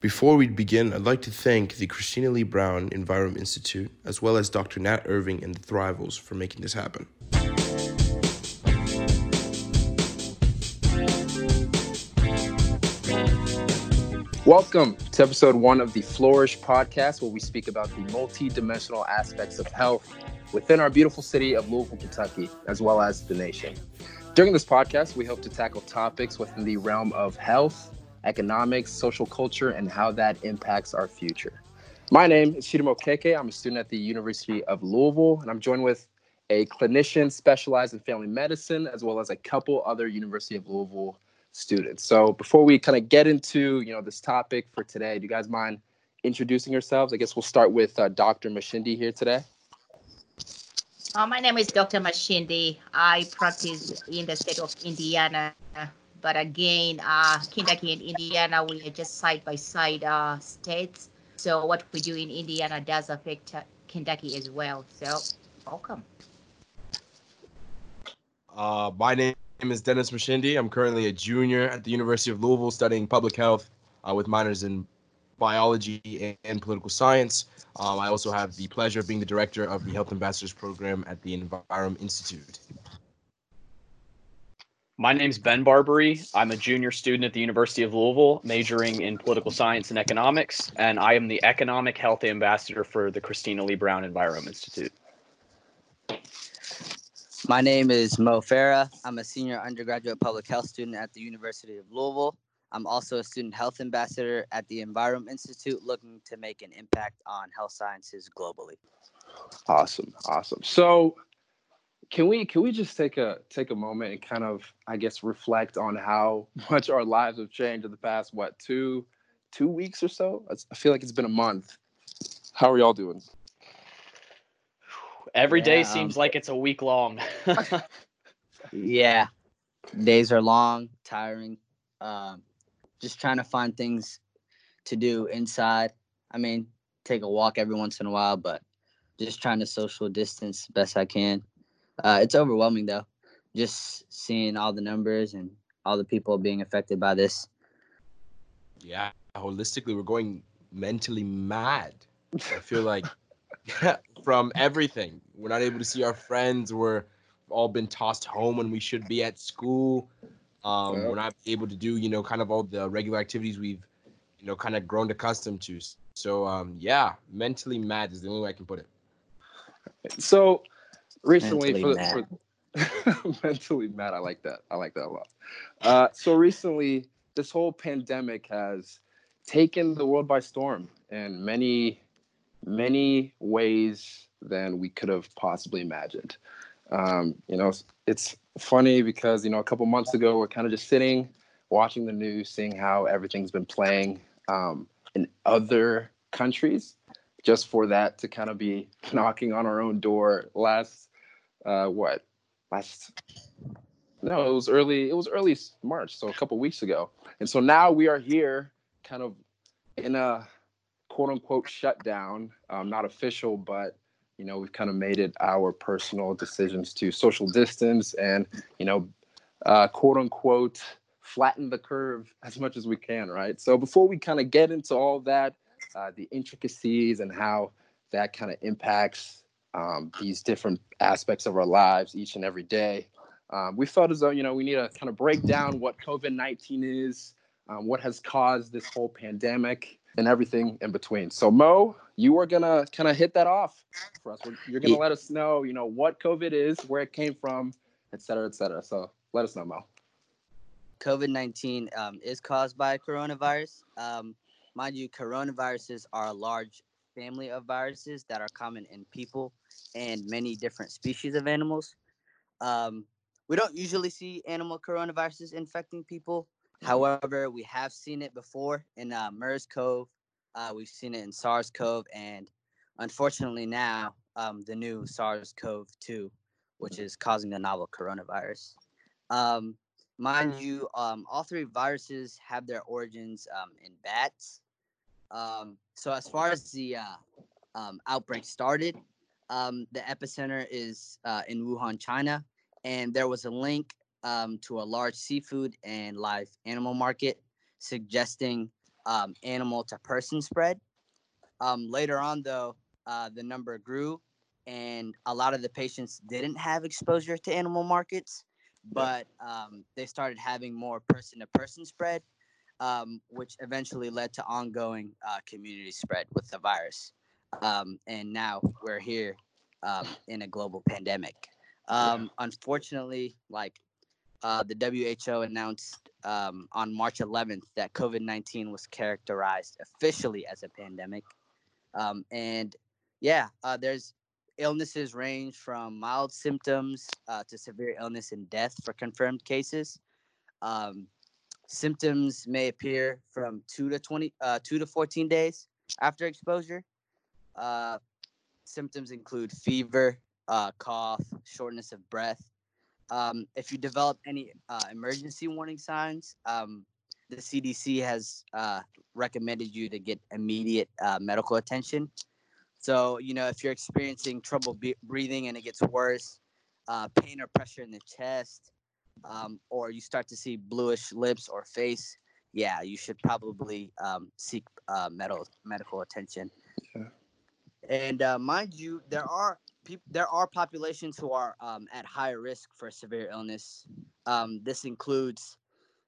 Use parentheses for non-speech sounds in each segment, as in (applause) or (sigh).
Before we begin, I'd like to thank the Christina Lee Brown Envirome Institute, as well as Dr. Nat Irving and the Thrivals for making this happen. Welcome to episode one of the Flourish podcast, where we speak about the multi-dimensional aspects of health within our beautiful city of Louisville, Kentucky, as well as the nation. During this podcast, we hope to tackle topics within the realm of health, economics, social culture, and how that impacts our future. My name is Chidum Okeke. I'm a student at the University of Louisville, and I'm joined with a clinician specialized in family medicine, as well as a couple other University of Louisville students. So before we kind of get into you know this topic for today, do you guys mind introducing yourselves? I guess we'll start with uh, Dr. Mashindi here today. Uh, my name is Dr. Mashindi. I practice in the state of Indiana, but again, uh, Kentucky and Indiana, we are just side by side uh, states. So what we do in Indiana does affect Kentucky as well. So welcome. Uh, my name is Dennis Mashindi. I'm currently a junior at the University of Louisville studying public health uh, with minors in biology and political science. Um, I also have the pleasure of being the director of the Health Ambassadors Program at the Envirome Institute. My name's Ben Barbarie. I'm a junior student at the University of Louisville, majoring in political science and economics, and I am the economic health ambassador for the Christina Lee Brown Envirome Institute. My name is Mo Farah. I'm a senior undergraduate public health student at the University of Louisville. I'm also a student health ambassador at the Envirome Institute, looking to make an impact on health sciences globally. Awesome, awesome. So, can we can we just take a take a moment and kind of I guess reflect on how (laughs) much our lives have changed in the past what two two weeks or so? I feel like it's been a month. How are y'all doing? Every day Yeah, seems um, like it's a week long. (laughs) Yeah, days are long, tiring. Um, just trying to find things to do inside. I mean, take a walk every once in a while, but just trying to social distance best I can. Uh, it's overwhelming though, just seeing all the numbers and all the people being affected by this. Yeah, holistically, we're going mentally mad. I feel like (laughs) (laughs) from everything. We're not able to see our friends. We're all been tossed home when we should be at school. Um, Yep. We're not able to do, you know, kind of all the regular activities we've, you know, kind of grown accustomed to. So, um, yeah, mentally mad is the only way I can put it. So recently, Mentally for, mad. for (laughs) mentally mad, I like that. I like that a lot. Uh, so recently, this whole pandemic has taken the world by storm in many, many ways than we could have possibly imagined. Um, you know, it's- funny because you know a couple months ago we're kind of just sitting, watching the news, seeing how everything's been playing um, in other countries just for that to kind of be (laughs) knocking on our own door last uh what? Last no it was early it was early march so a couple weeks ago. And so now we are here kind of in a quote unquote shutdown um, not official but you know we've kind of made it our personal decisions to social distance and you know uh, quote unquote flatten the curve as much as we can right? So before we kind of get into all that uh, the intricacies and how that kind of impacts um, these different aspects of our lives each and every day. Um, we felt as though you know we need to kind of break down what COVID nineteen is, um, what has caused this whole pandemic, and everything in between. So Mo, you are gonna kind of hit that off for us. You're gonna Ye- let us know, you know, what COVID is, where it came from, et cetera, et cetera. So let us know, Mo. COVID 19 um, is caused by coronavirus. Um, mind you, coronaviruses are a large family of viruses that are common in people and many different species of animals. Um, we don't usually see animal coronaviruses infecting people. However, we have seen it before in uh, MERS-CoV. Uh, we've seen it in SARS-CoV, and unfortunately now um, the new SARS-CoV-2, which is causing the novel coronavirus. Um, mind you, um, all three viruses have their origins um, in bats. Um, so as far as the uh, um, outbreak started, um, the epicenter is uh, in Wuhan, China, and there was a link um, to a large seafood and live animal market, suggesting um, animal to person spread. Um, later on, though, uh, the number grew, and a lot of the patients didn't have exposure to animal markets, but um, they started having more person to person spread, um, which eventually led to ongoing uh, community spread with the virus. Um, and now we're here um, in a global pandemic. Um, Unfortunately, like uh, the WHO announced um, on March 11th that COVID 19 was characterized officially as a pandemic. Um, and yeah, uh, there's illnesses range from mild symptoms uh, to severe illness and death for confirmed cases. Um, symptoms may appear from two to 20, uh, two to 14 days after exposure. Uh, symptoms include fever, uh, cough, shortness of breath. Um, if you develop any uh, emergency warning signs, um, the CDC has uh, recommended you to get immediate uh, medical attention. So, you know, if you're experiencing trouble be- breathing and it gets worse, pain or pressure in the chest, um, or you start to see bluish lips or face, yeah, you should probably um, seek uh, medical medical attention. Yeah. And uh, mind you, there are peop- there are populations who are um, at higher risk for severe illness. Um, this includes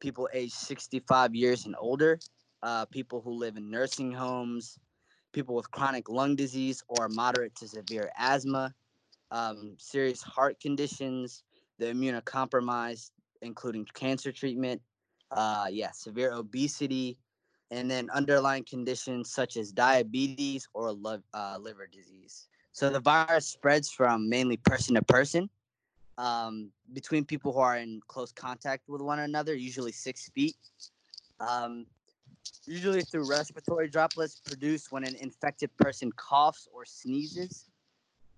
people aged 65 years and older, uh, people who live in nursing homes, people with chronic lung disease or moderate to severe asthma, um, serious heart conditions, the immunocompromised, including cancer treatment, uh, yeah, severe obesity, and then underlying conditions such as diabetes or liv- uh, liver disease. So the virus spreads from mainly person to person um, between people who are in close contact with one another, usually six feet. Um, usually through respiratory droplets produced when an infected person coughs or sneezes.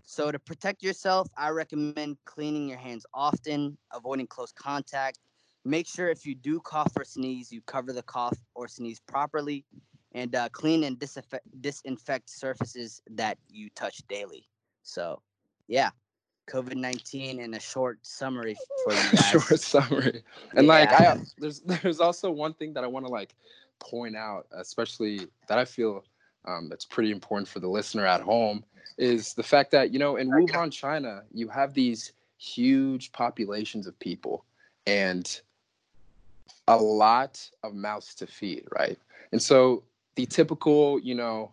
So to protect yourself, I recommend cleaning your hands often, avoiding close contact. Make sure if you do cough or sneeze, you cover the cough or sneeze properly, and uh, clean and disinfect, surfaces that you touch daily. So, yeah, COVID nineteen in a short summary for you (laughs) guys. short summary. And like I there's (laughs) there's also one thing that I want to like point out, especially that I feel um, that's pretty important for the listener at home, is the fact that you know in Wuhan, China, you have these huge populations of people and a lot of mouths to feed, right? And so the typical, you know,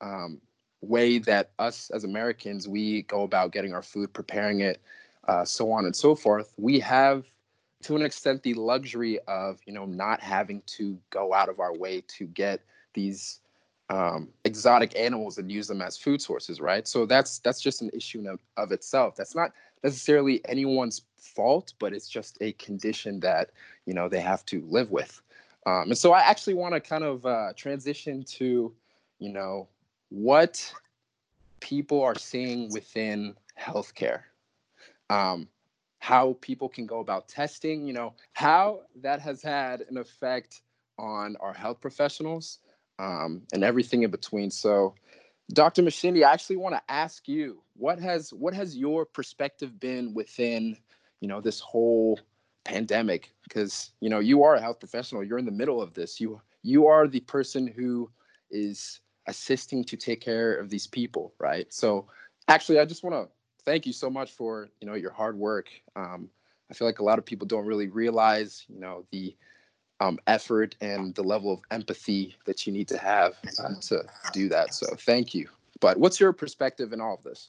um, way that us as Americans we go about getting our food, preparing it, uh, so on and so forth, we have to an extent the luxury of you know not having to go out of our way to get these um, exotic animals and use them as food sources, right? So that's that's just an issue of, of itself. That's not necessarily anyone's fault, but it's just a condition that you know they have to live with. Um, and so I actually want to kind of uh, transition to you know what people are seeing within healthcare um, how people can go about testing, you know, how that has had an effect on our health professionals um, and everything in between. So, Dr. Mashindi, I actually want to ask you, what has what has your perspective been within, you know, this whole pandemic? Because you know, you are a health professional. You're in the middle of this. You you are the person who is assisting to take care of these people, right? So, actually, I just want to thank you so much for you know your hard work. Um, I feel like a lot of people don't really realize you know the um, effort and the level of empathy that you need to have uh, to do that. So thank you. But what's your perspective in all of this?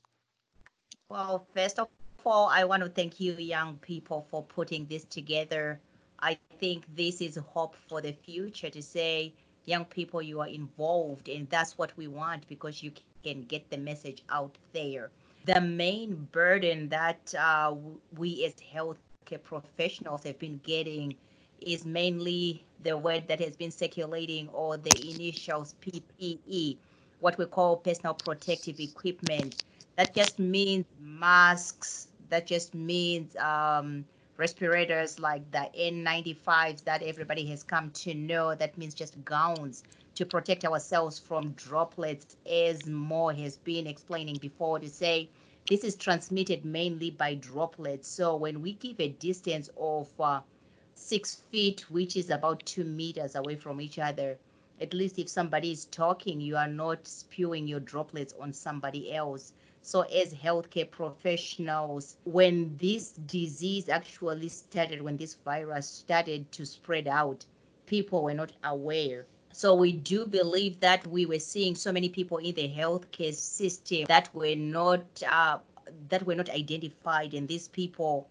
Well, first of all, I want to thank you, young people, for putting this together. I think this is hope for the future to say, young people, you are involved, and that's what we want because you can get the message out there. The main burden that uh, we as healthcare professionals have been getting is mainly the word that has been circulating or the initials PPE, what we call personal protective equipment. That just means masks, that just means um, respirators like the N95s that everybody has come to know. That means just gowns to protect ourselves from droplets, as Mo has been explaining before, to say this is transmitted mainly by droplets. So when we keep a distance of uh, six feet, which is about two meters away from each other, at least if somebody is talking, you are not spewing your droplets on somebody else. So, as healthcare professionals, when this disease actually started, when this virus started to spread out, people were not aware. So, we do believe that we were seeing so many people in the healthcare system that were not uh, that were not identified, and these people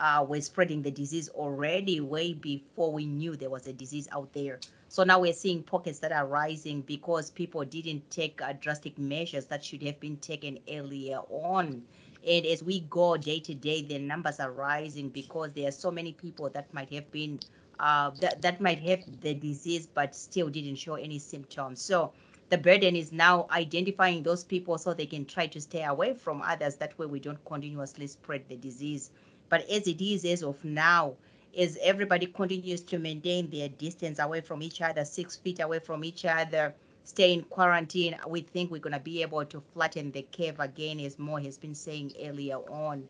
uh, were spreading the disease already way before we knew there was a disease out there. So now we're seeing pockets that are rising because people didn't take uh, drastic measures that should have been taken earlier on. And as we go day to day, the numbers are rising because there are so many people that might have been uh, that, that might have the disease but still didn't show any symptoms. So the burden is now identifying those people so they can try to stay away from others. That way we don't continuously spread the disease. But as it is as of now, as everybody continues to maintain their distance away from each other, six feet away from each other, stay in quarantine, we think we're going to be able to flatten the curve again, as Mo has been saying earlier on.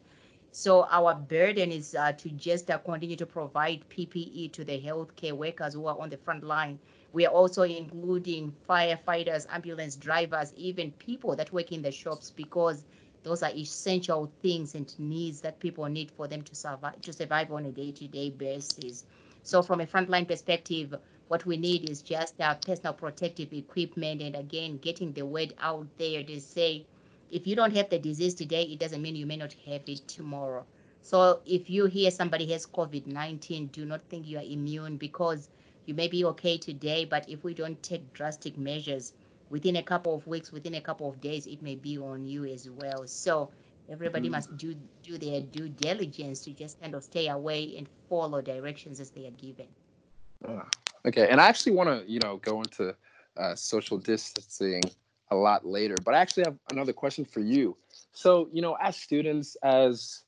So our burden is uh, to just uh, continue to provide PPE to the healthcare workers who are on the front line. We are also including firefighters, ambulance drivers, even people that work in the shops because those are essential things and needs that people need for them to survive to survive on a day-to-day basis. So from a frontline perspective, what we need is just uh, personal protective equipment and again getting the word out there to say if you don't have the disease today, it doesn't mean you may not have it tomorrow. So if you hear somebody has COVID-19, do not think you are immune because you may be okay today, but if we don't take drastic measures, within a couple of weeks, within a couple of days, it may be on you as well. So everybody mm must do do their due diligence to just kind of stay away and follow directions as they are given. Uh, okay, and I actually want to you know go into uh, social distancing a lot later, but I actually have another question for you. So you know, as students, as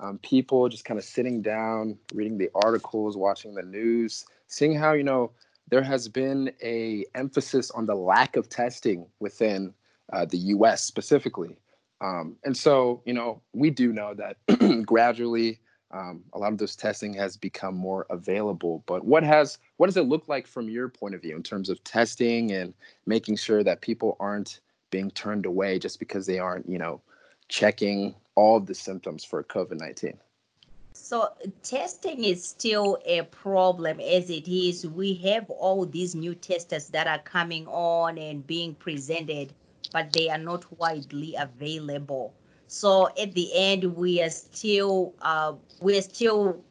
um, people, just kind of sitting down, reading the articles, watching the news, seeing how you know there has been a emphasis on the lack of testing within uh, the U.S. specifically, um, and so you know we do know that (clears throat) gradually um, a lot of this testing has become more available. But what has what does it look like from your point of view in terms of testing and making sure that people aren't being turned away just because they aren't you know checking all of the symptoms for COVID nineteen? So testing is still a problem as it is. We have all these new testers that are coming on and being presented, but they are not widely available. So at the end, we are still uh, we're still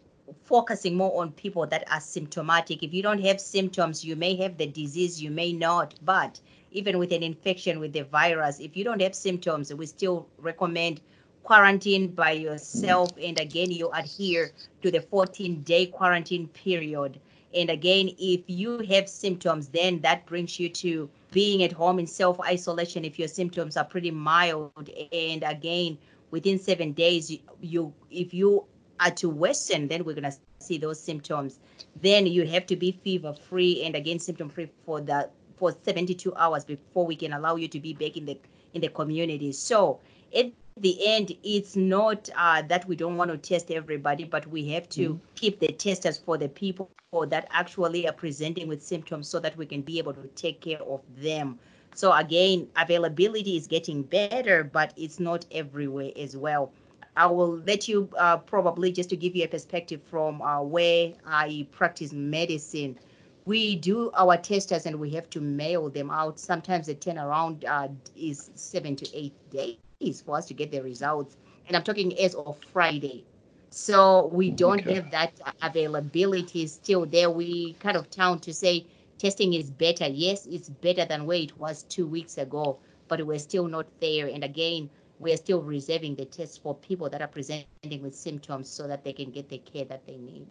focusing more on people that are symptomatic. If you don't have symptoms, you may have the disease, you may not. But even with an infection with the virus, if you don't have symptoms, we still recommend quarantine by yourself and again you adhere to the 14 day quarantine period. And again if you have symptoms then that brings you to being at home in self isolation if your symptoms are pretty mild. And again within 7 days you, if you are to worsen then we're going to see those symptoms. Then you have to be fever free and again symptom free for the for 72 hours before we can allow you to be back in the in the community. So it the end, it's not uh, that we don't want to test everybody, but we have to mm-hmm. keep the testers for the people that actually are presenting with symptoms so that we can be able to take care of them. So again, availability is getting better, but it's not everywhere as well. I will let you uh, probably just to give you a perspective from uh, where I practice medicine. We do our testers and we have to mail them out. Sometimes the turnaround uh, is seven to eight days days for us to get the results. And I'm talking as of Friday. So we don't okay. have that availability still there. We kind of town to say testing is better. Yes, it's better than where it was two weeks ago, but we're still not there. And again, we're still reserving the tests for people that are presenting with symptoms so that they can get the care that they need.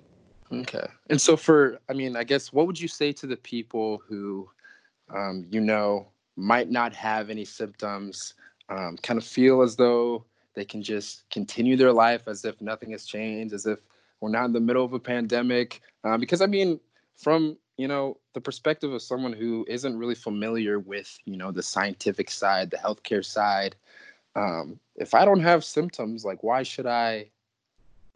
Okay. And so, for, I mean, I guess, what would you say to the people who, um, you know, might not have any symptoms, um, kind of feel as though they can just continue their life as if nothing has changed, as if we're not in the middle of a pandemic. Uh, because I mean, from you know the perspective of someone who isn't really familiar with you know the scientific side, the healthcare side, um, if I don't have symptoms, like why should I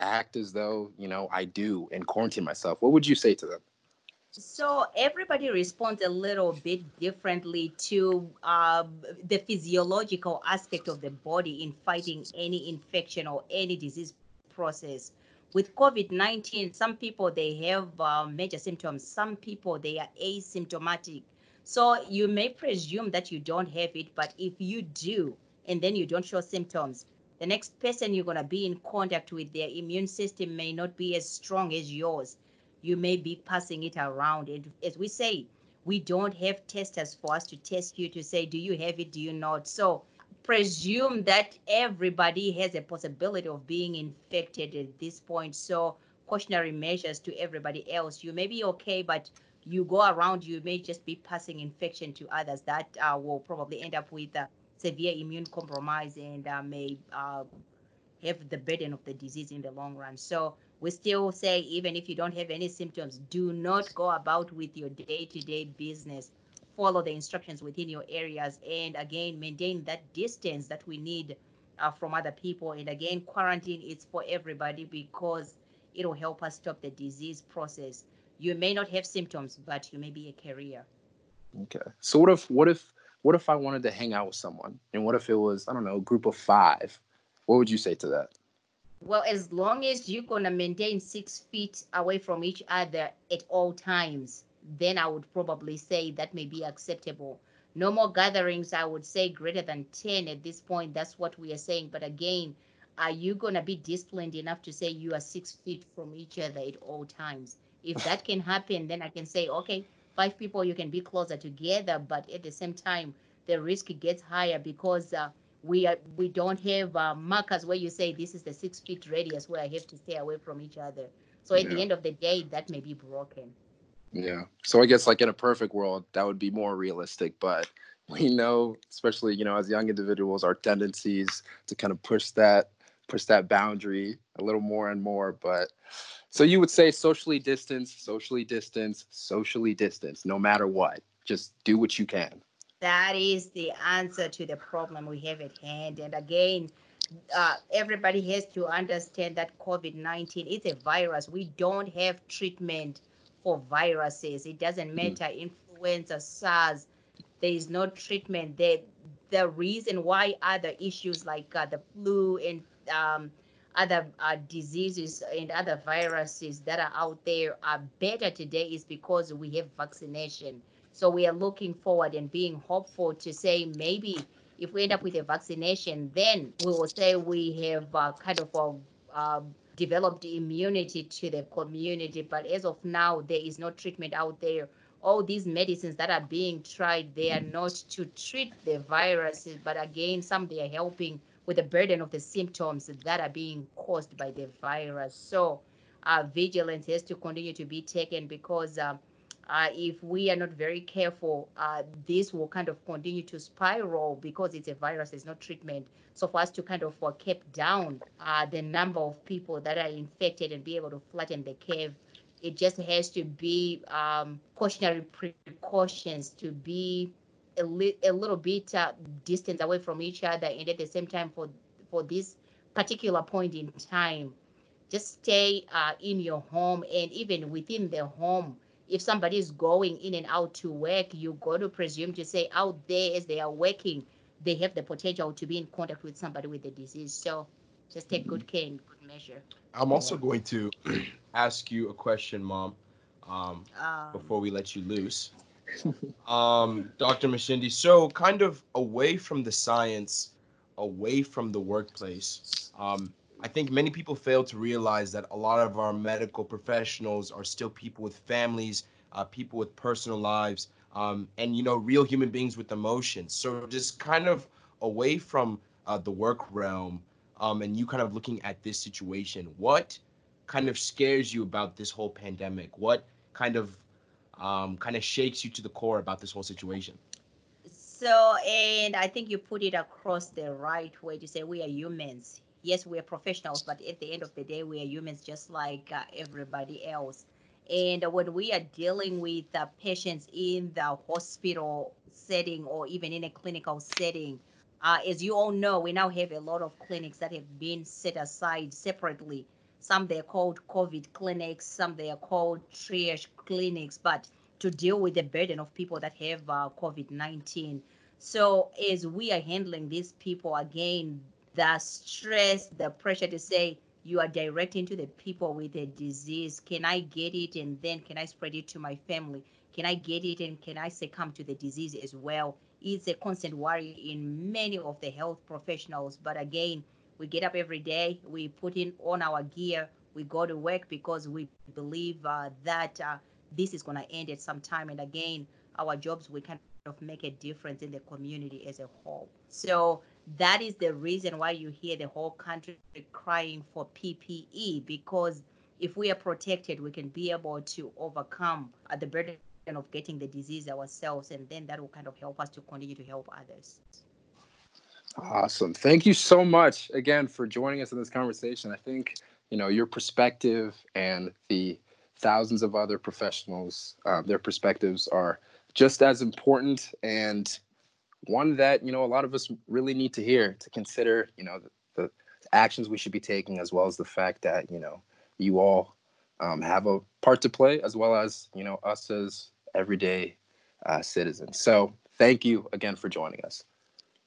act as though you know I do and quarantine myself? What would you say to them? So everybody responds a little bit differently to uh, the physiological aspect of the body in fighting any infection or any disease process. With COVID-19, some people they have uh, major symptoms. Some people they are asymptomatic. So you may presume that you don't have it, but if you do, and then you don't show symptoms, the next person you're gonna be in contact with, their immune system may not be as strong as yours you may be passing it around. And as we say, we don't have testers for us to test you to say, do you have it, do you not? So presume that everybody has a possibility of being infected at this point. So cautionary measures to everybody else. You may be okay, but you go around, you may just be passing infection to others. That uh, will probably end up with severe immune compromise and uh, may uh, have the burden of the disease in the long run. So we still say even if you don't have any symptoms do not go about with your day-to-day business. Follow the instructions within your areas and again maintain that distance that we need uh, from other people. And again quarantine is for everybody because it'll help us stop the disease process. You may not have symptoms but you may be a carrier. Okay. So what if what if what if i wanted to hang out with someone? And what if it was i don't know a group of five? What would you say to that well, as long as you're gonna maintain six feet away from each other at all times, then I would probably say that may be acceptable. No more gatherings, I would say greater than 10 at this point. That's what we are saying. But again, are you gonna be disciplined enough to say you are six feet from each other at all times? If (sighs) that can happen, then I can say, okay, five people you can be closer together, but at the same time, the risk gets higher because uh, we are we don't have uh, markers where you say this is the six feet radius where I have to stay away from each other. So at yeah. the end of the day, that may be broken. Yeah. So I guess like in a perfect world, that would be more realistic, but we know, especially you know, as young individuals, our tendencies to kind of push that push that boundary a little more and more. But so you would say socially distance, socially distance, socially distance, no matter what. Just do what you can that is the answer to the problem we have at hand. And again, uh, everybody has to understand that COVID 19 is a virus. We don't have treatment for viruses. It doesn't mm. matter, mm. influenza, SARS, there is no treatment. The, the reason why other issues like uh, the flu and um, other uh, diseases and other viruses that are out there are better today is because we have vaccination. So we are looking forward and being hopeful to say maybe if we end up with a vaccination, then we will say we have uh, kind of uh, developed immunity to the community. But as of now, there is no treatment out there. All these medicines that are being tried, they are not to treat the viruses, but again, some they are helping with the burden of the symptoms that are being caused by the virus. So, uh, vigilance has to continue to be taken because. Uh, uh, if we are not very careful, uh, this will kind of continue to spiral because it's a virus, there's no treatment. So for us to kind of uh, keep down uh, the number of people that are infected and be able to flatten the curve, it just has to be um, cautionary precautions to be a, li- a little bit uh, distance away from each other, and at the same time for for this particular point in time, just stay uh, in your home and even within the home if somebody is going in and out to work, you've got to presume to say out there as they are working, they have the potential to be in contact with somebody with the disease. So just take good care and good measure. I'm also going to (clears throat) ask you a question, Mom, um, um, before we let you loose. (laughs) um, Dr. Mashindi, so kind of away from the science, away from the workplace, um, I think many people fail to realize that a lot of our medical professionals are still people with families, uh, people with personal lives, um, and you know, real human beings with emotions. So just kind of away from uh, the work realm, um, and you kind of looking at this situation, what kind of scares you about this whole pandemic? What kind of um, kind of shakes you to the core about this whole situation? So, and I think you put it across the right way to say we are humans yes, we're professionals, but at the end of the day, we are humans just like uh, everybody else. And when we are dealing with uh, patients in the hospital setting or even in a clinical setting, uh, as you all know, we now have a lot of clinics that have been set aside separately some they're called COVID clinics, some they are called triage clinics, but to deal with the burden of people that have uh, COVID 19. So, as we are handling these people again, the stress, the pressure to say, you are directing to the people with the disease. Can I get it and then can I spread it to my family? Can I get it and can I succumb to the disease as well? It's a constant worry in many of the health professionals. But again, we get up every day, we put in on our gear, we go to work because we believe uh, that uh, this is going to end at some time. And again, our jobs, we kind of make a difference in the community as a whole. So that is the reason why you hear the whole country crying for PPE because if we are protected, we can be able to overcome uh, the burden of getting the disease ourselves, and then that will kind of help us to continue to help others. Awesome. Thank you so much again for joining us in this conversation. I think, you know, your perspective and the thousands of other professionals, uh, their perspectives are just as important and one that you know a lot of us really need to hear to consider you know the, the actions we should be taking as well as the fact that you know you all um, have a part to play as well as you know us as everyday uh, citizens. So thank you again for joining us.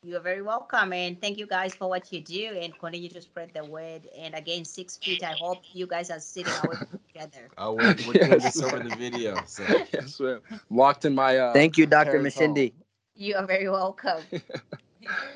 You're very welcome and thank you guys for what you do and continue to spread the word and again six feet i hope you guys are sitting away together oh we're, we're doing this over the video so. (laughs) Yes ma'am. locked in my uh thank you dr parents' home. mashindi you are very welcome (laughs)